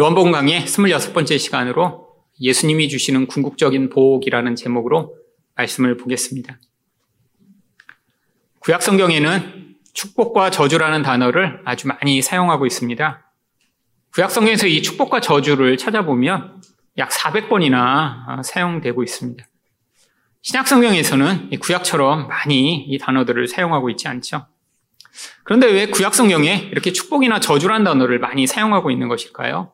요한복음 강의 26번째 시간으로 예수님이 주시는 궁극적인 복이라는 제목으로 말씀을 보겠습니다. 구약 성경에는 축복과 저주라는 단어를 아주 많이 사용하고 있습니다. 구약 성경에서 이 축복과 저주를 찾아보면 약 400번이나 사용되고 있습니다. 신약 성경에서는 구약처럼 많이 이 단어들을 사용하고 있지 않죠. 그런데 왜 구약 성경에 이렇게 축복이나 저주란 단어를 많이 사용하고 있는 것일까요?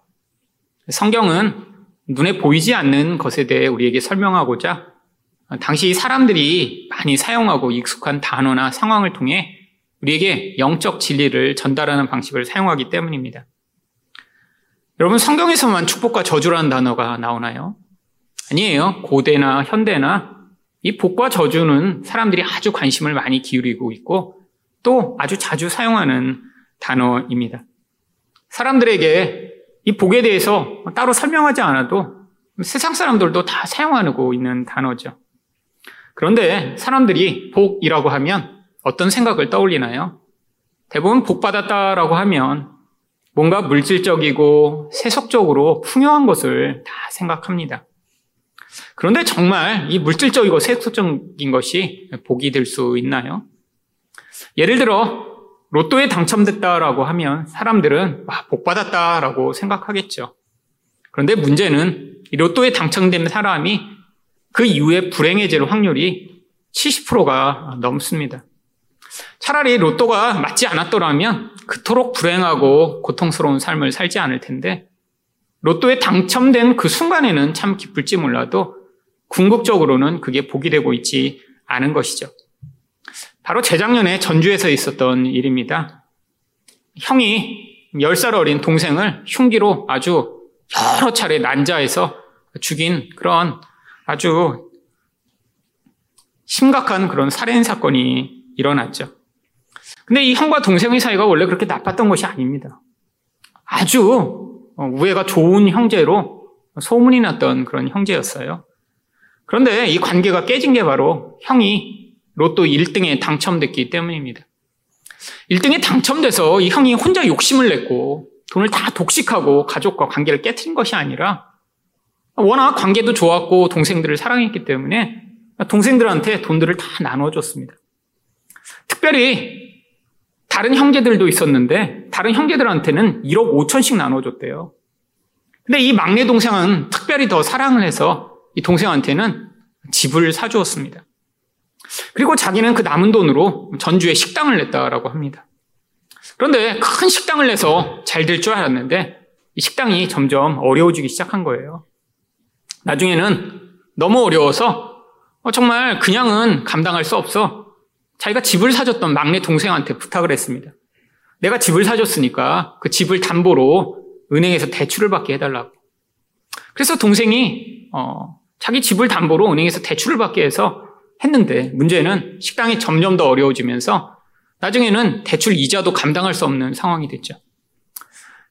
성경은 눈에 보이지 않는 것에 대해 우리에게 설명하고자 당시 사람들이 많이 사용하고 익숙한 단어나 상황을 통해 우리에게 영적 진리를 전달하는 방식을 사용하기 때문입니다. 여러분, 성경에서만 축복과 저주라는 단어가 나오나요? 아니에요. 고대나 현대나 이 복과 저주는 사람들이 아주 관심을 많이 기울이고 있고 또 아주 자주 사용하는 단어입니다. 사람들에게 이 복에 대해서 따로 설명하지 않아도 세상 사람들도 다 사용하고 있는 단어죠. 그런데 사람들이 복이라고 하면 어떤 생각을 떠올리나요? 대부분 복 받았다라고 하면 뭔가 물질적이고 세속적으로 풍요한 것을 다 생각합니다. 그런데 정말 이 물질적이고 세속적인 것이 복이 될 수 있나요? 예를 들어 로또에 당첨됐다라고 하면 사람들은 와, 복 받았다라고 생각하겠죠. 그런데 문제는 이 로또에 당첨된 사람이 그 이후에 불행해질 확률이 70%가 넘습니다. 차라리 로또가 맞지 않았더라면 그토록 불행하고 고통스러운 삶을 살지 않을 텐데 로또에 당첨된 그 순간에는 참 기쁠지 몰라도 궁극적으로는 그게 복이 되고 있지 않은 것이죠. 바로 재작년에 전주에서 있었던 일입니다. 형이 10살 어린 동생을 흉기로 아주 여러 차례 난자해서 죽인 그런 아주 심각한 그런 살인 사건이 일어났죠. 근데 이 형과 동생의 사이가 원래 그렇게 나빴던 것이 아닙니다. 아주 우애가 좋은 형제로 소문이 났던 그런 형제였어요. 그런데 이 관계가 깨진 게 바로 형이 로또 1등에 당첨됐기 때문입니다. 1등에 당첨돼서 이 형이 혼자 욕심을 냈고 돈을 다 독식하고 가족과 관계를 깨뜨린 것이 아니라 워낙 관계도 좋았고 동생들을 사랑했기 때문에 동생들한테 돈들을 다 나눠줬습니다. 특별히 다른 형제들도 있었는데 다른 형제들한테는 1억 5천씩 나눠줬대요. 근데 이 막내 동생은 특별히 더 사랑을 해서 이 동생한테는 집을 사주었습니다. 그리고 자기는 그 남은 돈으로 전주에 식당을 냈다라고 합니다. 그런데 큰 식당을 내서 잘 될 줄 알았는데 이 식당이 점점 어려워지기 시작한 거예요. 나중에는 너무 어려워서 어, 정말 그냥은 감당할 수 없어 자기가 집을 사줬던 막내 동생한테 부탁을 했습니다. 내가 집을 사줬으니까 그 집을 담보로 은행에서 대출을 받게 해달라고. 그래서 동생이 어, 자기 집을 담보로 은행에서 대출을 받게 해서 했는데 문제는 식당이 점점 더 어려워지면서 나중에는 대출 이자도 감당할 수 없는 상황이 됐죠.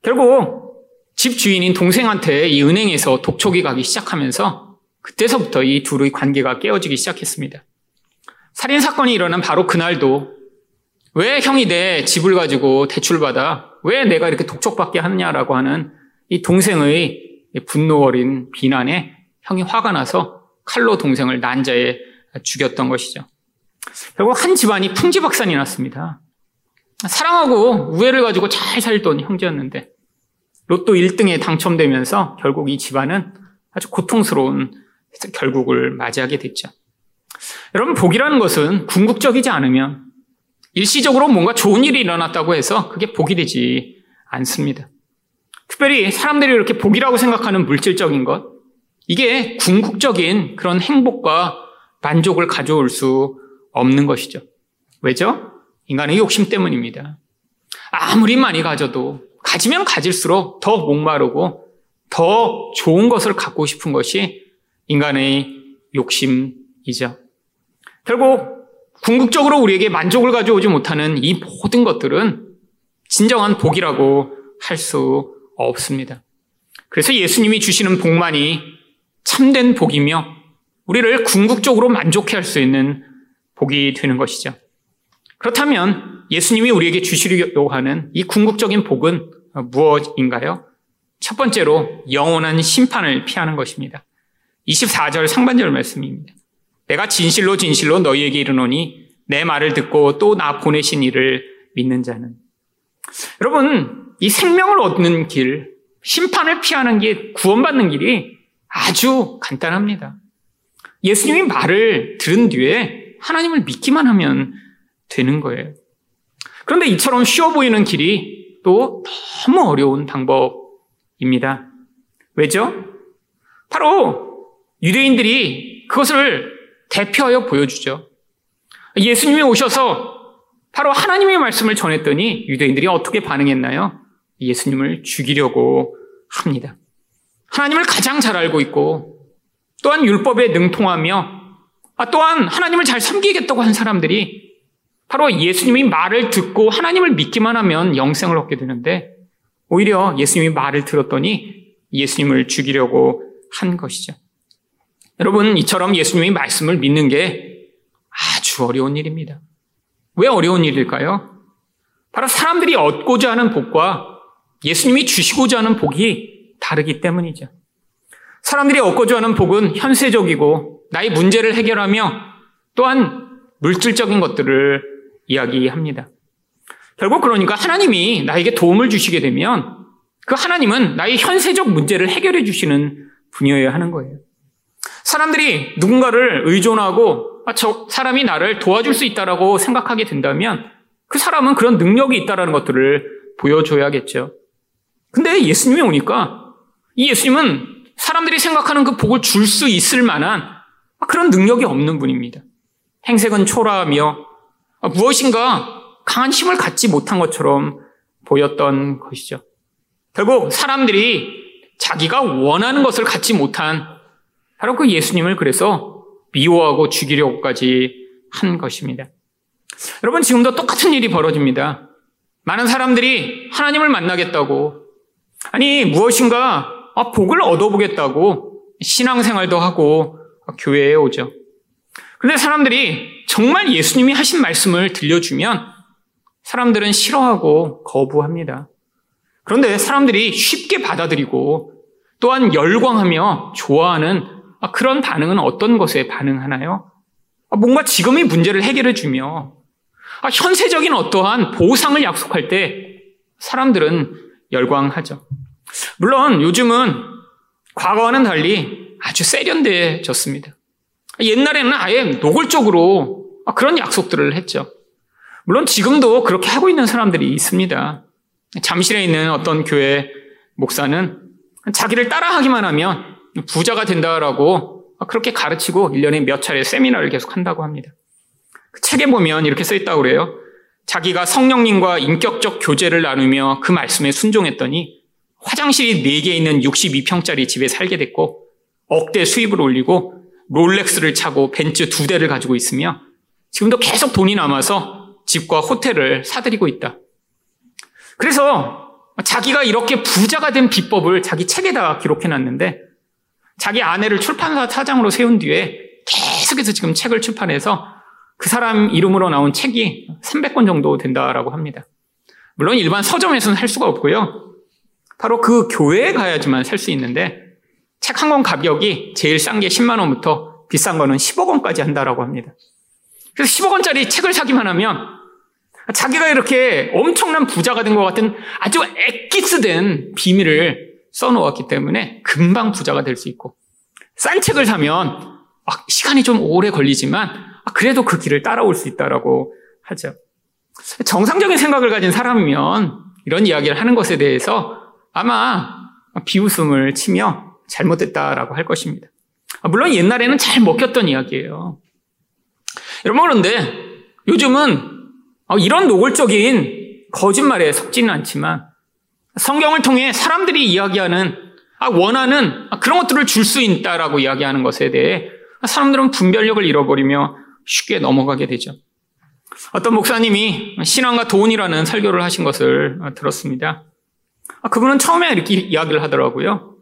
결국 집 주인인 동생한테 이 은행에서 독촉이 가기 시작하면서 그때서부터 이 둘의 관계가 깨어지기 시작했습니다. 살인 사건이 일어난 바로 그날도 왜 형이 내 집을 가지고 대출 받아 왜 내가 이렇게 독촉받게 하느냐라고 하는 이 동생의 분노 어린 비난에 형이 화가 나서 칼로 동생을 난자에 죽였던 것이죠. 결국 한 집안이 풍지박산이 났습니다. 사랑하고 우애를 가지고 잘 살던 형제였는데 로또 1등에 당첨되면서 결국 이 집안은 아주 고통스러운 결국을 맞이하게 됐죠. 여러분, 복이라는 것은 궁극적이지 않으면 일시적으로 뭔가 좋은 일이 일어났다고 해서 그게 복이 되지 않습니다. 특별히 사람들이 이렇게 복이라고 생각하는 물질적인 것, 이게 궁극적인 그런 행복과 만족을 가져올 수 없는 것이죠. 왜죠? 인간의 욕심 때문입니다. 아무리 많이 가져도 가지면 가질수록 더 목마르고 더 좋은 것을 갖고 싶은 것이 인간의 욕심이죠. 결국 궁극적으로 우리에게 만족을 가져오지 못하는 이 모든 것들은 진정한 복이라고 할 수 없습니다. 그래서 예수님이 주시는 복만이 참된 복이며 우리를 궁극적으로 만족해 할 수 있는 복이 되는 것이죠. 그렇다면 예수님이 우리에게 주시려고 하는 이 궁극적인 복은 무엇인가요? 첫 번째로 영원한 심판을 피하는 것입니다. 24절 상반절 말씀입니다. 내가 진실로 진실로 너희에게 이르노니 내 말을 듣고 또 나 보내신 이를 믿는 자는 여러분 이 생명을 얻는 길, 심판을 피하는 게 구원받는 길이 아주 간단합니다. 예수님이 말을 들은 뒤에 하나님을 믿기만 하면 되는 거예요. 그런데 이처럼 쉬워 보이는 길이 또 너무 어려운 방법입니다. 왜죠? 바로 유대인들이 그것을 대표하여 보여주죠. 예수님이 오셔서 바로 하나님의 말씀을 전했더니 유대인들이 어떻게 반응했나요? 예수님을 죽이려고 합니다. 하나님을 가장 잘 알고 있고 또한 율법에 능통하며 아, 또한 하나님을 잘 섬기겠다고 한 사람들이 바로 예수님이 말을 듣고 하나님을 믿기만 하면 영생을 얻게 되는데 오히려 예수님이 말을 들었더니 예수님을 죽이려고 한 것이죠. 여러분, 이처럼 예수님이 말씀을 믿는 게 아주 어려운 일입니다. 왜 어려운 일일까요? 바로 사람들이 얻고자 하는 복과 예수님이 주시고자 하는 복이 다르기 때문이죠. 사람들이 얻고자 하는 복은 현세적이고 나의 문제를 해결하며 또한 물질적인 것들을 이야기합니다. 결국 그러니까 하나님이 나에게 도움을 주시게 되면 그 하나님은 나의 현세적 문제를 해결해 주시는 분이어야 하는 거예요. 사람들이 누군가를 의존하고 아, 저 사람이 나를 도와줄 수 있다라고 생각하게 된다면 그 사람은 그런 능력이 있다라는 것들을 보여줘야겠죠. 근데 예수님이 오니까 이 예수님은 사람들이 생각하는 그 복을 줄 수 있을 만한 그런 능력이 없는 분입니다. 행색은 초라하며 무엇인가 강한 힘을 갖지 못한 것처럼 보였던 것이죠. 결국 사람들이 자기가 원하는 것을 갖지 못한 바로 그 예수님을 그래서 미워하고 죽이려고까지 한 것입니다. 여러분, 지금도 똑같은 일이 벌어집니다. 많은 사람들이 하나님을 만나겠다고, 아니, 무엇인가 아, 복을 얻어보겠다고 신앙생활도 하고 교회에 오죠. 그런데 사람들이 정말 예수님이 하신 말씀을 들려주면 사람들은 싫어하고 거부합니다. 그런데 사람들이 쉽게 받아들이고 또한 열광하며 좋아하는 그런 반응은 어떤 것에 반응하나요? 뭔가 지금의 문제를 해결해 주며 현세적인 어떠한 보상을 약속할 때 사람들은 열광하죠. 물론 요즘은 과거와는 달리 아주 세련돼졌습니다. 옛날에는 아예 노골적으로 그런 약속들을 했죠. 물론 지금도 그렇게 하고 있는 사람들이 있습니다. 잠실에 있는 어떤 교회 목사는 자기를 따라하기만 하면 부자가 된다라고 그렇게 가르치고 1년에 몇 차례 세미나를 계속 한다고 합니다. 그 책에 보면 이렇게 써 있다고 그래요. 자기가 성령님과 인격적 교제를 나누며 그 말씀에 순종했더니 화장실이 4개 있는 62평짜리 집에 살게 됐고 억대 수입을 올리고 롤렉스를 차고 벤츠 두 대를 가지고 있으며 지금도 계속 돈이 남아서 집과 호텔을 사들이고 있다. 그래서 자기가 이렇게 부자가 된 비법을 자기 책에다 기록해 놨는데 자기 아내를 출판사 사장으로 세운 뒤에 계속해서 지금 책을 출판해서 그 사람 이름으로 나온 책이 300권 정도 된다라고 합니다. 물론 일반 서점에서는 할 수가 없고요. 바로 그 교회에 가야지만 살 수 있는데 책 한 권 가격이 제일 싼 게 10만 원부터 비싼 거는 10억 원까지 한다라고 합니다. 그래서 10억 원짜리 책을 사기만 하면 자기가 이렇게 엄청난 부자가 된 것 같은 아주 엑기스된 비밀을 써놓았기 때문에 금방 부자가 될 수 있고 싼 책을 사면 시간이 좀 오래 걸리지만 그래도 그 길을 따라올 수 있다라고 하죠. 정상적인 생각을 가진 사람이면 이런 이야기를 하는 것에 대해서 아마 비웃음을 치며 잘못됐다라고 할 것입니다. 물론 옛날에는 잘 먹혔던 이야기예요. 여러분 그런데 요즘은 이런 노골적인 거짓말에 속지는 않지만 성경을 통해 사람들이 이야기하는 아, 원하는 아, 그런 것들을 줄 수 있다라고 이야기하는 것에 대해 사람들은 분별력을 잃어버리며 쉽게 넘어가게 되죠. 어떤 목사님이 신앙과 돈이라는 설교를 하신 것을 들었습니다. 아, 그분은 처음에 이렇게 이야기를 하더라고요.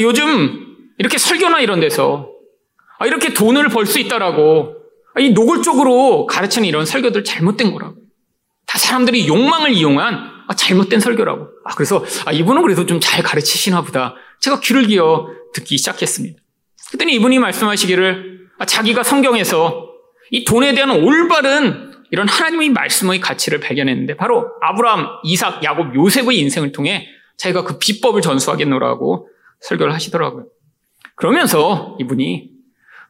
요즘 이렇게 설교나 이런 데서 이렇게 돈을 벌 수 있다라고 이 노골적으로 가르치는 이런 설교들 잘못된 거라고. 다 사람들이 욕망을 이용한 아, 잘못된 설교라고. 아, 그래서, 아, 이분은 그래도 좀 잘 가르치시나 보다. 제가 귀를 기어 듣기 시작했습니다. 그랬더니 이분이 말씀하시기를, 아, 자기가 성경에서 이 돈에 대한 올바른 이런 하나님의 말씀의 가치를 발견했는데, 바로 아브라함, 이삭, 야곱, 요셉의 인생을 통해 자기가 그 비법을 전수하겠노라고 설교를 하시더라고요. 그러면서 이분이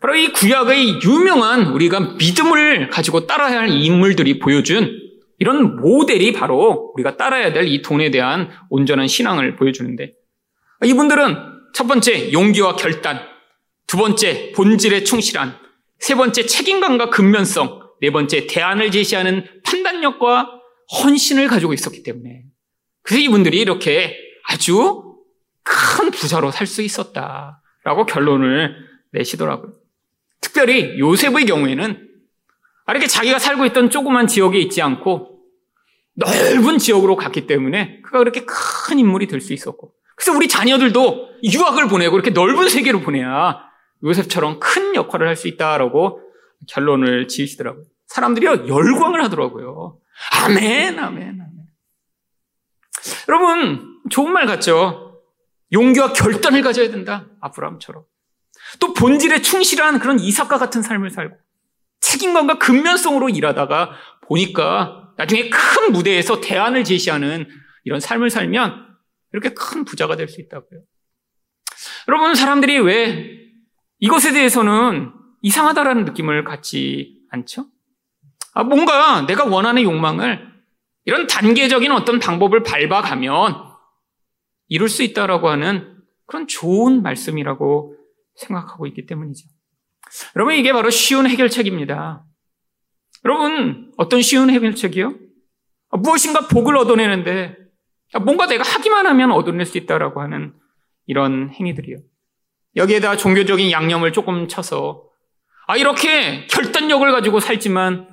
바로 이 구약의 유명한 우리가 믿음을 가지고 따라야 할 인물들이 보여준 이런 모델이 바로 우리가 따라야 될 이 돈에 대한 온전한 신앙을 보여주는데 이분들은 첫 번째 용기와 결단, 두 번째 본질에 충실한, 세 번째 책임감과 근면성, 네 번째 대안을 제시하는 판단력과 헌신을 가지고 있었기 때문에 그래서 이분들이 이렇게 아주 큰 부자로 살 수 있었다라고 결론을 내시더라고요. 특별히 요셉의 경우에는 이렇게 자기가 살고 있던 조그만 지역에 있지 않고 넓은 지역으로 갔기 때문에 그가 그렇게 큰 인물이 될 수 있었고 그래서 우리 자녀들도 유학을 보내고 이렇게 넓은 세계로 보내야 요셉처럼 큰 역할을 할 수 있다라고 결론을 지으시더라고요. 사람들이 열광을 하더라고요. 아멘, 아멘, 아멘. 여러분, 좋은 말 같죠? 용기와 결단을 가져야 된다. 아브라함처럼. 또 본질에 충실한 그런 이삭과 같은 삶을 살고 책임감과 근면성으로 일하다가 보니까 나중에 큰 무대에서 대안을 제시하는 이런 삶을 살면 이렇게 큰 부자가 될 수 있다고요. 여러분, 사람들이 왜 이것에 대해서는 이상하다라는 느낌을 갖지 않죠? 아, 뭔가 내가 원하는 욕망을 이런 단계적인 어떤 방법을 밟아가면 이룰 수 있다라고 하는 그런 좋은 말씀이라고 생각하고 있기 때문이죠. 여러분, 이게 바로 쉬운 해결책입니다. 여러분, 어떤 쉬운 해결책이요? 아, 무엇인가 복을 얻어내는데 아, 뭔가 내가 하기만 하면 얻어낼 수 있다라고 하는 이런 행위들이요. 여기에다 종교적인 양념을 조금 쳐서 아 이렇게 결단력을 가지고 살지만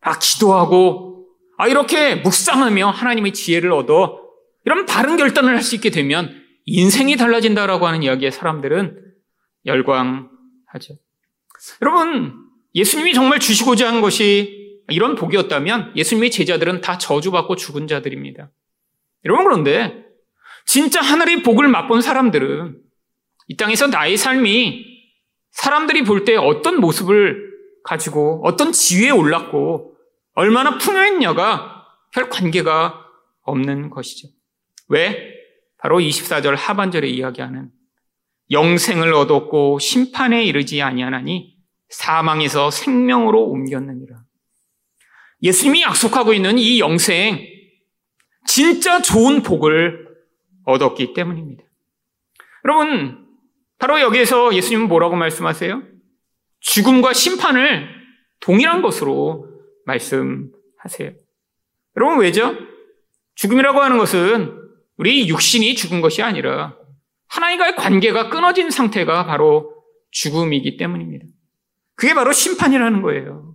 아 기도하고 아 이렇게 묵상하며 하나님의 지혜를 얻어 이런 바른 결단을 할 수 있게 되면 인생이 달라진다라고 하는 이야기에 사람들은 열광하죠. 여러분, 예수님이 정말 주시고자 한 것이 이런 복이었다면 예수님의 제자들은 다 저주받고 죽은 자들입니다. 여러분, 그런데 진짜 하늘의 복을 맛본 사람들은 이 땅에서 나의 삶이 사람들이 볼 때 어떤 모습을 가지고 어떤 지위에 올랐고 얼마나 풍요했냐가 별 관계가 없는 것이죠. 왜? 바로 24절 하반절에 이야기하는 영생을 얻었고 심판에 이르지 아니하나니 사망에서 생명으로 옮겼느니라. 예수님이 약속하고 있는 이 영생 진짜 좋은 복을 얻었기 때문입니다. 여러분 바로 여기에서 예수님은 뭐라고 말씀하세요? 죽음과 심판을 동일한 것으로 말씀하세요. 여러분 왜죠? 죽음이라고 하는 것은 우리 육신이 죽은 것이 아니라 하나님과의 관계가 끊어진 상태가 바로 죽음이기 때문입니다. 그게 바로 심판이라는 거예요.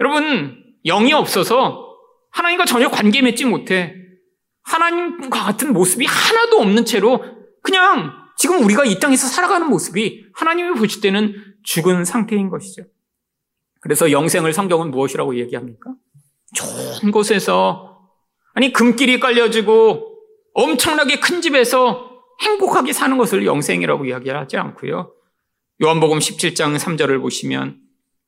여러분, 영이 없어서 하나님과 전혀 관계 맺지 못해 하나님과 같은 모습이 하나도 없는 채로 그냥 지금 우리가 이 땅에서 살아가는 모습이 하나님이 보실 때는 죽은 상태인 것이죠. 그래서 영생을 성경은 무엇이라고 얘기합니까? 좋은 곳에서 아니 금길이 깔려지고 엄청나게 큰 집에서 행복하게 사는 것을 영생이라고 이야기하지 않고요. 요한복음 17장 3절을 보시면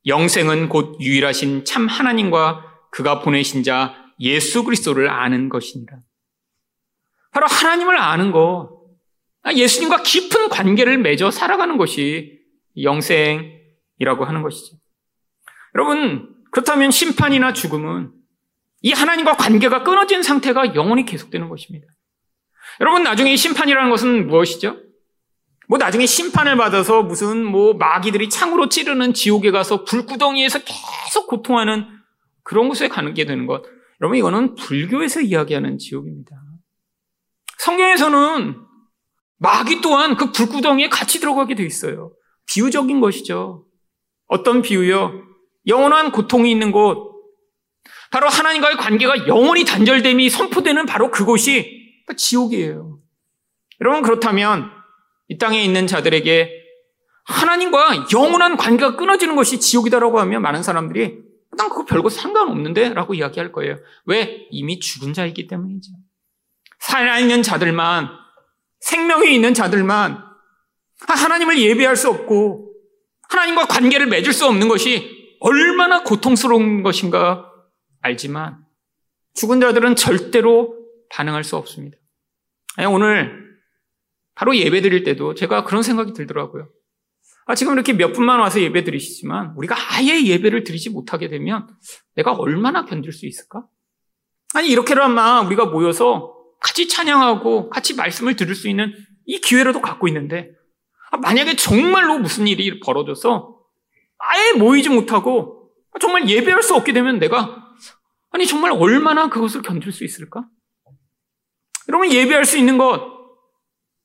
영생은 곧 유일하신 참 하나님과 그가 보내신 자 예수 그리스도를 아는 것이니라. 바로 하나님을 아는 것, 아, 예수님과 깊은 관계를 맺어 살아가는 것이 영생이라고 하는 것이죠. 여러분, 그렇다면 심판이나 죽음은 이 하나님과 관계가 끊어진 상태가 영원히 계속되는 것입니다. 여러분, 나중에 심판이라는 것은 무엇이죠? 뭐 나중에 심판을 받아서 무슨 뭐 마귀들이 창으로 찌르는 지옥에 가서 불구덩이에서 계속 고통하는 그런 곳에 가는 게 되는 것. 여러분, 이거는 불교에서 이야기하는 지옥입니다. 성경에서는 마귀 또한 그 불구덩이에 같이 들어가게 돼 있어요. 비유적인 것이죠. 어떤 비유요? 영원한 고통이 있는 곳. 바로 하나님과의 관계가 영원히 단절됨이 선포되는 바로 그곳이 지옥이에요. 여러분 그렇다면 이 땅에 있는 자들에게 하나님과 영원한 관계가 끊어지는 것이 지옥이다라고 하면 많은 사람들이 난 그거 별거 상관없는데? 라고 이야기할 거예요. 왜? 이미 죽은 자이기 때문이죠. 살아있는 자들만, 생명이 있는 자들만, 아, 하나님을 예배할 수 없고, 하나님과 관계를 맺을 수 없는 것이 얼마나 고통스러운 것인가 알지만, 죽은 자들은 절대로 반응할 수 없습니다. 오늘 바로 예배 드릴 때도 제가 그런 생각이 들더라고요. 아, 지금 이렇게 몇 분만 와서 예배 드리시지만 우리가 아예 예배를 드리지 못하게 되면 내가 얼마나 견딜 수 있을까? 아니, 이렇게라마 우리가 모여서 같이 찬양하고 같이 말씀을 들을 수 있는 이 기회라도 갖고 있는데 아, 만약에 정말로 무슨 일이 벌어져서 아예 모이지 못하고 정말 예배할 수 없게 되면 내가 아니 정말 얼마나 그것을 견딜 수 있을까? 여러분 예배할 수 있는 것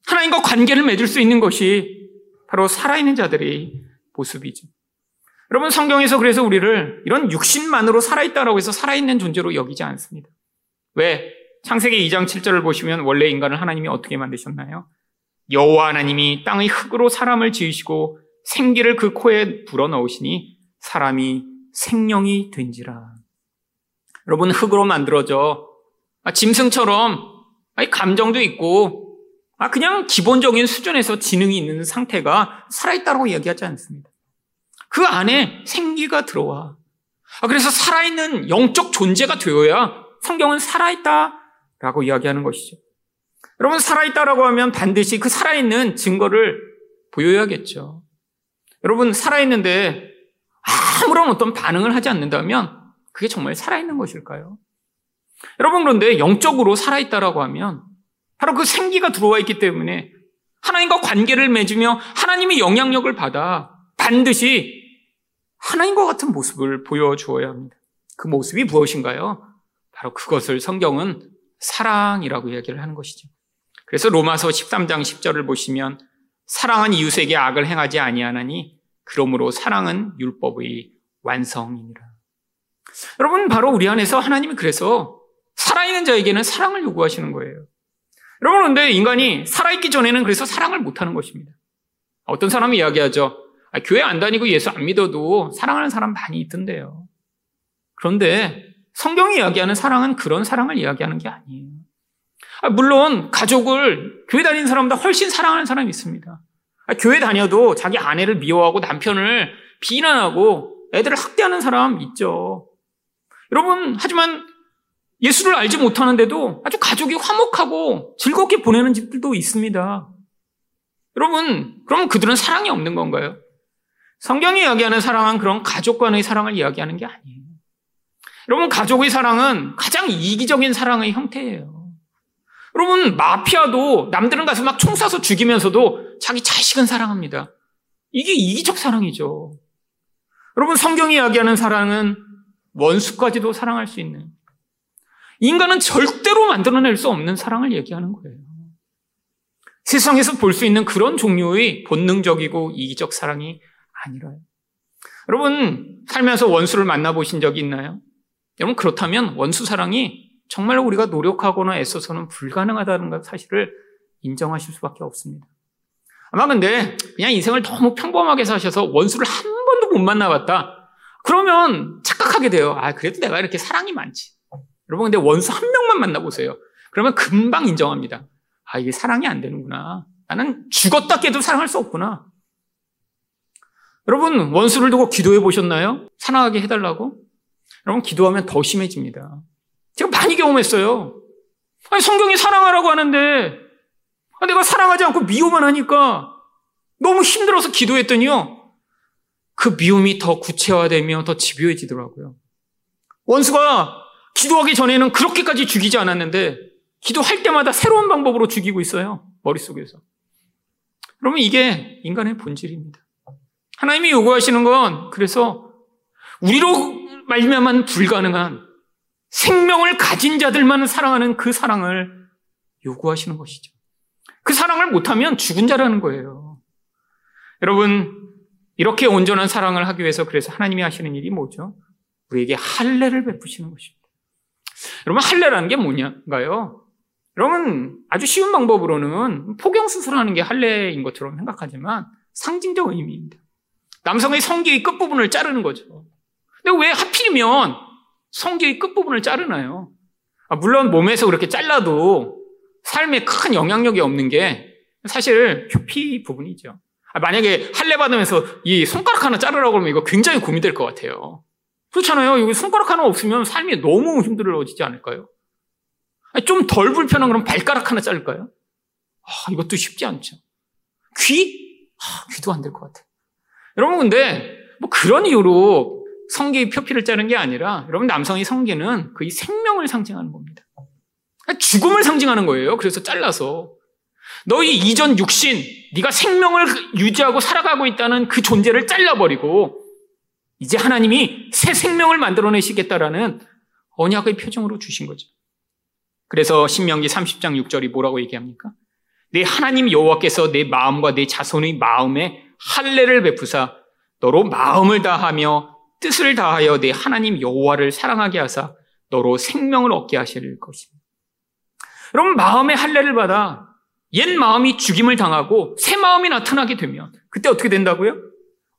하나님과 관계를 맺을 수 있는 것이 바로 살아있는 자들의 모습이죠. 여러분 성경에서 그래서 우리를 이런 육신만으로 살아있다라고 해서 살아있는 존재로 여기지 않습니다. 왜? 창세기 2장 7절을 보시면 원래 인간을 하나님이 어떻게 만드셨나요? 여호와 하나님이 땅의 흙으로 사람을 지으시고 생기를 그 코에 불어넣으시니 사람이 생명이 된지라. 여러분 흙으로 만들어져 아, 짐승처럼 감정도 있고 아, 그냥 기본적인 수준에서 지능이 있는 상태가 살아있다고 얘기하지 않습니다. 그 안에 생기가 들어와. 아, 그래서 살아있는 영적 존재가 되어야 성경은 살아있다라고 이야기하는 것이죠. 여러분, 살아있다라고 하면 반드시 그 살아있는 증거를 보여야겠죠. 여러분, 살아있는데 아무런 어떤 반응을 하지 않는다면 그게 정말 살아있는 것일까요? 여러분, 그런데 영적으로 살아있다라고 하면 바로 그 생기가 들어와 있기 때문에 하나님과 관계를 맺으며 하나님의 영향력을 받아 반드시 하나님과 같은 모습을 보여주어야 합니다. 그 모습이 무엇인가요? 바로 그것을 성경은 사랑이라고 이야기를 하는 것이죠. 그래서 로마서 13장 10절을 보시면 사랑은 이웃에게 악을 행하지 아니하나니 그러므로 사랑은 율법의 완성이니라. 여러분 바로 우리 안에서 하나님이 그래서 살아있는 자에게는 사랑을 요구하시는 거예요. 여러분, 그런데 인간이 살아있기 전에는 그래서 사랑을 못하는 것입니다. 어떤 사람이 이야기하죠. 아, 교회 안 다니고 예수 안 믿어도 사랑하는 사람 많이 있던데요. 그런데 성경이 이야기하는 사랑은 그런 사랑을 이야기하는 게 아니에요. 아, 물론 가족을 교회 다니는 사람보다 훨씬 사랑하는 사람이 있습니다. 아, 교회 다녀도 자기 아내를 미워하고 남편을 비난하고 애들을 학대하는 사람 있죠. 여러분, 하지만 예수를 알지 못하는데도 아주 가족이 화목하고 즐겁게 보내는 집들도 있습니다. 여러분, 그러면 그들은 사랑이 없는 건가요? 성경이 이야기하는 사랑은 그런 가족 간의 사랑을 이야기하는 게 아니에요. 여러분, 가족의 사랑은 가장 이기적인 사랑의 형태예요. 여러분, 마피아도 남들은 가서 막 총 쏴서 죽이면서도 자기 자식은 사랑합니다. 이게 이기적 사랑이죠. 여러분, 성경이 이야기하는 사랑은 원수까지도 사랑할 수 있는 인간은 절대로 만들어낼 수 없는 사랑을 얘기하는 거예요. 세상에서 볼 수 있는 그런 종류의 본능적이고 이기적 사랑이 아니라요. 여러분, 살면서 원수를 만나보신 적이 있나요? 여러분, 그렇다면 원수 사랑이 정말로 우리가 노력하거나 애써서는 불가능하다는 사실을 인정하실 수밖에 없습니다. 아마 근데 그냥 인생을 너무 평범하게 사셔서 원수를 한 번도 못 만나봤다. 그러면 착각하게 돼요. 아, 그래도 내가 이렇게 사랑이 많지. 여러분, 근데 원수 한 명만 만나보세요. 그러면 금방 인정합니다. 아, 이게 사랑이 안 되는구나. 나는 죽었다 깨도 사랑할 수 없구나. 여러분, 원수를 두고 기도해 보셨나요? 사랑하게 해달라고? 여러분, 기도하면 더 심해집니다. 제가 많이 경험했어요. 아니, 성경이 사랑하라고 하는데, 아, 내가 사랑하지 않고 미워만 하니까 너무 힘들어서 기도했더니요. 그 미움이 더 구체화되며 더 집요해지더라고요. 원수가 기도하기 전에는 그렇게까지 죽이지 않았는데 기도할 때마다 새로운 방법으로 죽이고 있어요. 머릿속에서. 그러면 이게 인간의 본질입니다. 하나님이 요구하시는 건 그래서 우리로 말미암아 불가능한 생명을 가진 자들만 사랑하는 그 사랑을 요구하시는 것이죠. 그 사랑을 못하면 죽은 자라는 거예요. 여러분, 이렇게 온전한 사랑을 하기 위해서 그래서 하나님이 하시는 일이 뭐죠? 우리에게 할례를 베푸시는 것입니다. 여러분, 할례라는 게 뭐냐가요? 여러분, 아주 쉬운 방법으로는 포경 수술하는 게 할례인 것처럼 생각하지만 상징적 의미입니다. 남성의 성기의 끝부분을 자르는 거죠. 근데 왜 하필이면 성경의 끝부분을 자르나요? 아, 물론 몸에서 그렇게 잘라도 삶에 큰 영향력이 없는 게 사실 표피 부분이죠. 아, 만약에 할례 받으면서 이 손가락 하나 자르라고 하면 이거 굉장히 고민될 것 같아요. 그렇잖아요. 여기 손가락 하나 없으면 삶이 너무 힘들어지지 않을까요? 좀 덜 불편한 그럼 발가락 하나 자를까요? 아, 이것도 쉽지 않죠. 귀? 아, 귀도 안 될 것 같아요. 여러분, 근데 뭐 그런 이유로 성계의 표피를 자른 게 아니라 여러분 남성의 성계는 거의 생명을 상징하는 겁니다. 죽음을 상징하는 거예요. 그래서 잘라서 너희 이전 육신, 네가 생명을 유지하고 살아가고 있다는 그 존재를 잘라버리고 이제 하나님이 새 생명을 만들어내시겠다라는 언약의 표정으로 주신 거죠. 그래서 신명기 30장 6절이 뭐라고 얘기합니까? 내 하나님 여호와께서 내 마음과 내 자손의 마음에 할례를 베푸사 너로 마음을 다하며 뜻을 다하여 내 하나님 여호와를 사랑하게 하사 너로 생명을 얻게 하실 것입니다. 여러분 마음의 할례를 받아 옛 마음이 죽임을 당하고 새 마음이 나타나게 되면 그때 어떻게 된다고요?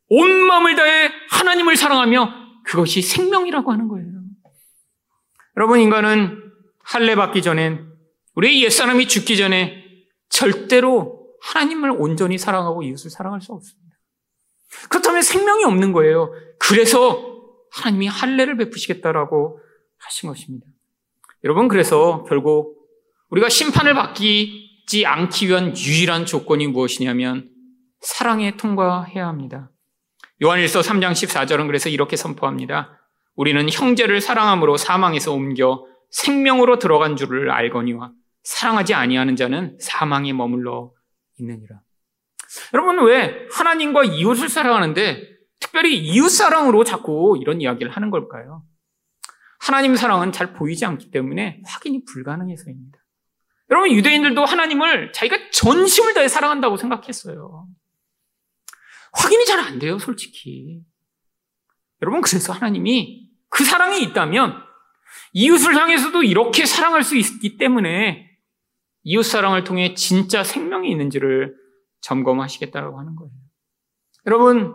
온 마음을 다해 하나님을 사랑하며 그것이 생명이라고 하는 거예요. 여러분 인간은 할례 받기 전엔 우리 옛사람이 죽기 전에 절대로 하나님을 온전히 사랑하고 이웃을 사랑할 수 없습니다. 그렇다면 생명이 없는 거예요. 그래서 하나님이 할례를 베푸시겠다라고 하신 것입니다. 여러분 그래서 결국 우리가 심판을 받지 않기 위한 유일한 조건이 무엇이냐면 사랑에 통과해야 합니다. 요한일서 3장 14절은 그래서 이렇게 선포합니다. 우리는 형제를 사랑함으로 사망에서 옮겨 생명으로 들어간 줄을 알거니와 사랑하지 아니하는 자는 사망에 머물러 있느니라. 여러분 왜 하나님과 이웃을 사랑하는데 특별히 이웃 사랑으로 자꾸 이런 이야기를 하는 걸까요? 하나님 사랑은 잘 보이지 않기 때문에 확인이 불가능해서입니다. 여러분 유대인들도 하나님을 자기가 전심을 다해 사랑한다고 생각했어요. 확인이 잘 안 돼요, 솔직히. 여러분 그래서 하나님이 그 사랑이 있다면 이웃을 향해서도 이렇게 사랑할 수 있기 때문에 이웃 사랑을 통해 진짜 생명이 있는지를 점검하시겠다라고 하는 거예요. 여러분,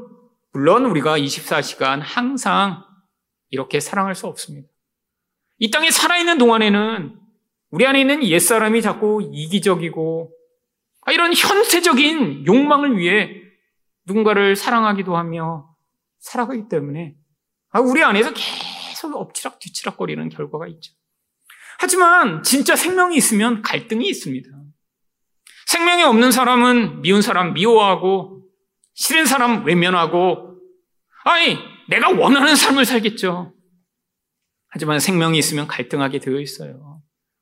물론 우리가 24시간 항상 이렇게 사랑할 수 없습니다. 이 땅에 살아있는 동안에는 우리 안에 있는 옛사람이 자꾸 이기적이고 아, 이런 현세적인 욕망을 위해 누군가를 사랑하기도 하며 살아가기 때문에 아, 우리 안에서 계속 엎치락 뒤치락거리는 결과가 있죠. 하지만 진짜 생명이 있으면 갈등이 있습니다. 생명이 없는 사람은 미운 사람 미워하고 싫은 사람 외면하고 아니 내가 원하는 삶을 살겠죠. 하지만 생명이 있으면 갈등하게 되어 있어요.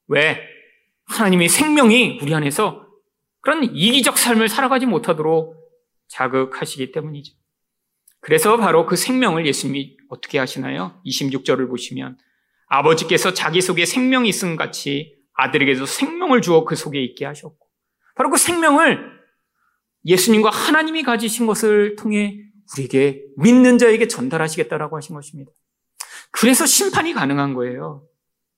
왜? 하나님의 생명이 우리 안에서 그런 이기적 삶을 살아가지 못하도록 자극하시기 때문이죠. 그래서 바로 그 생명을 예수님이 어떻게 하시나요? 26절을 보시면 아버지께서 자기 속에 생명이 있음 같이 아들에게도 생명을 주어 그 속에 있게 하셨고 바로 그 생명을 예수님과 하나님이 가지신 것을 통해 우리에게 믿는 자에게 전달하시겠다라고 하신 것입니다. 그래서 심판이 가능한 거예요.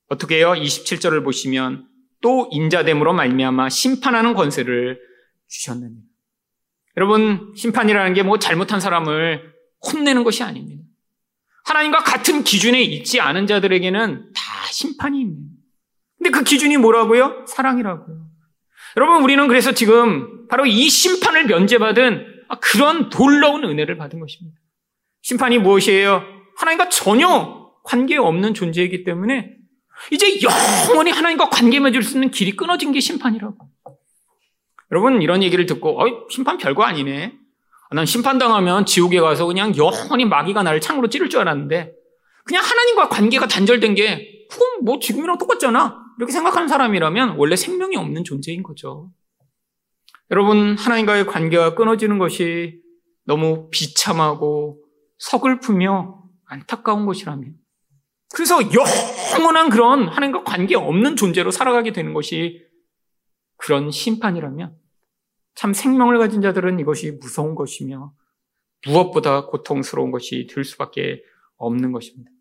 어떻게 해요? 27절을 보시면 또 인자됨으로 말미암아 심판하는 권세를 주셨느니. 여러분, 심판이라는 게 뭐 잘못한 사람을 혼내는 것이 아닙니다. 하나님과 같은 기준에 있지 않은 자들에게는 다 심판이 있는. 근데 그 기준이 뭐라고요? 사랑이라고요. 여러분, 우리는 그래서 지금 바로 이 심판을 면제받은 그런 놀라운 은혜를 받은 것입니다. 심판이 무엇이에요? 하나님과 전혀 관계없는 존재이기 때문에 이제 영원히 하나님과 관계 맺을 수 있는 길이 끊어진 게 심판이라고. 여러분, 이런 얘기를 듣고, 어 심판 별거 아니네. 난 심판당하면 지옥에 가서 그냥 영원히 마귀가 나를 창으로 찌를 줄 알았는데 그냥 하나님과 관계가 단절된 게 그건 뭐 지금이랑 똑같잖아. 이렇게 생각하는 사람이라면 원래 생명이 없는 존재인 거죠. 여러분, 하나님과의 관계가 끊어지는 것이 너무 비참하고 서글프며 안타까운 것이라면 그래서 영원한 그런 하나님과 관계 없는 존재로 살아가게 되는 것이 그런 심판이라면 참 생명을 가진 자들은 이것이 무서운 것이며 무엇보다 고통스러운 것이 될 수밖에 없는 것입니다.